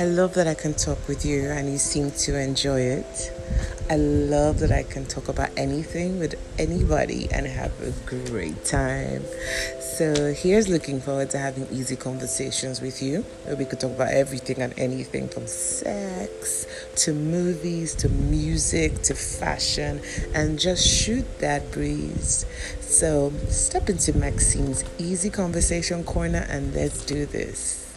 I love that I can talk with you and you seem to enjoy it. I love that I can talk about anything with anybody and have a great time. So, here's looking forward to having easy conversations with you we could talk about everything and anything from sex to movies to music to fashion and just shoot that breeze. So, step into Maxine's easy conversation corner and let's do this.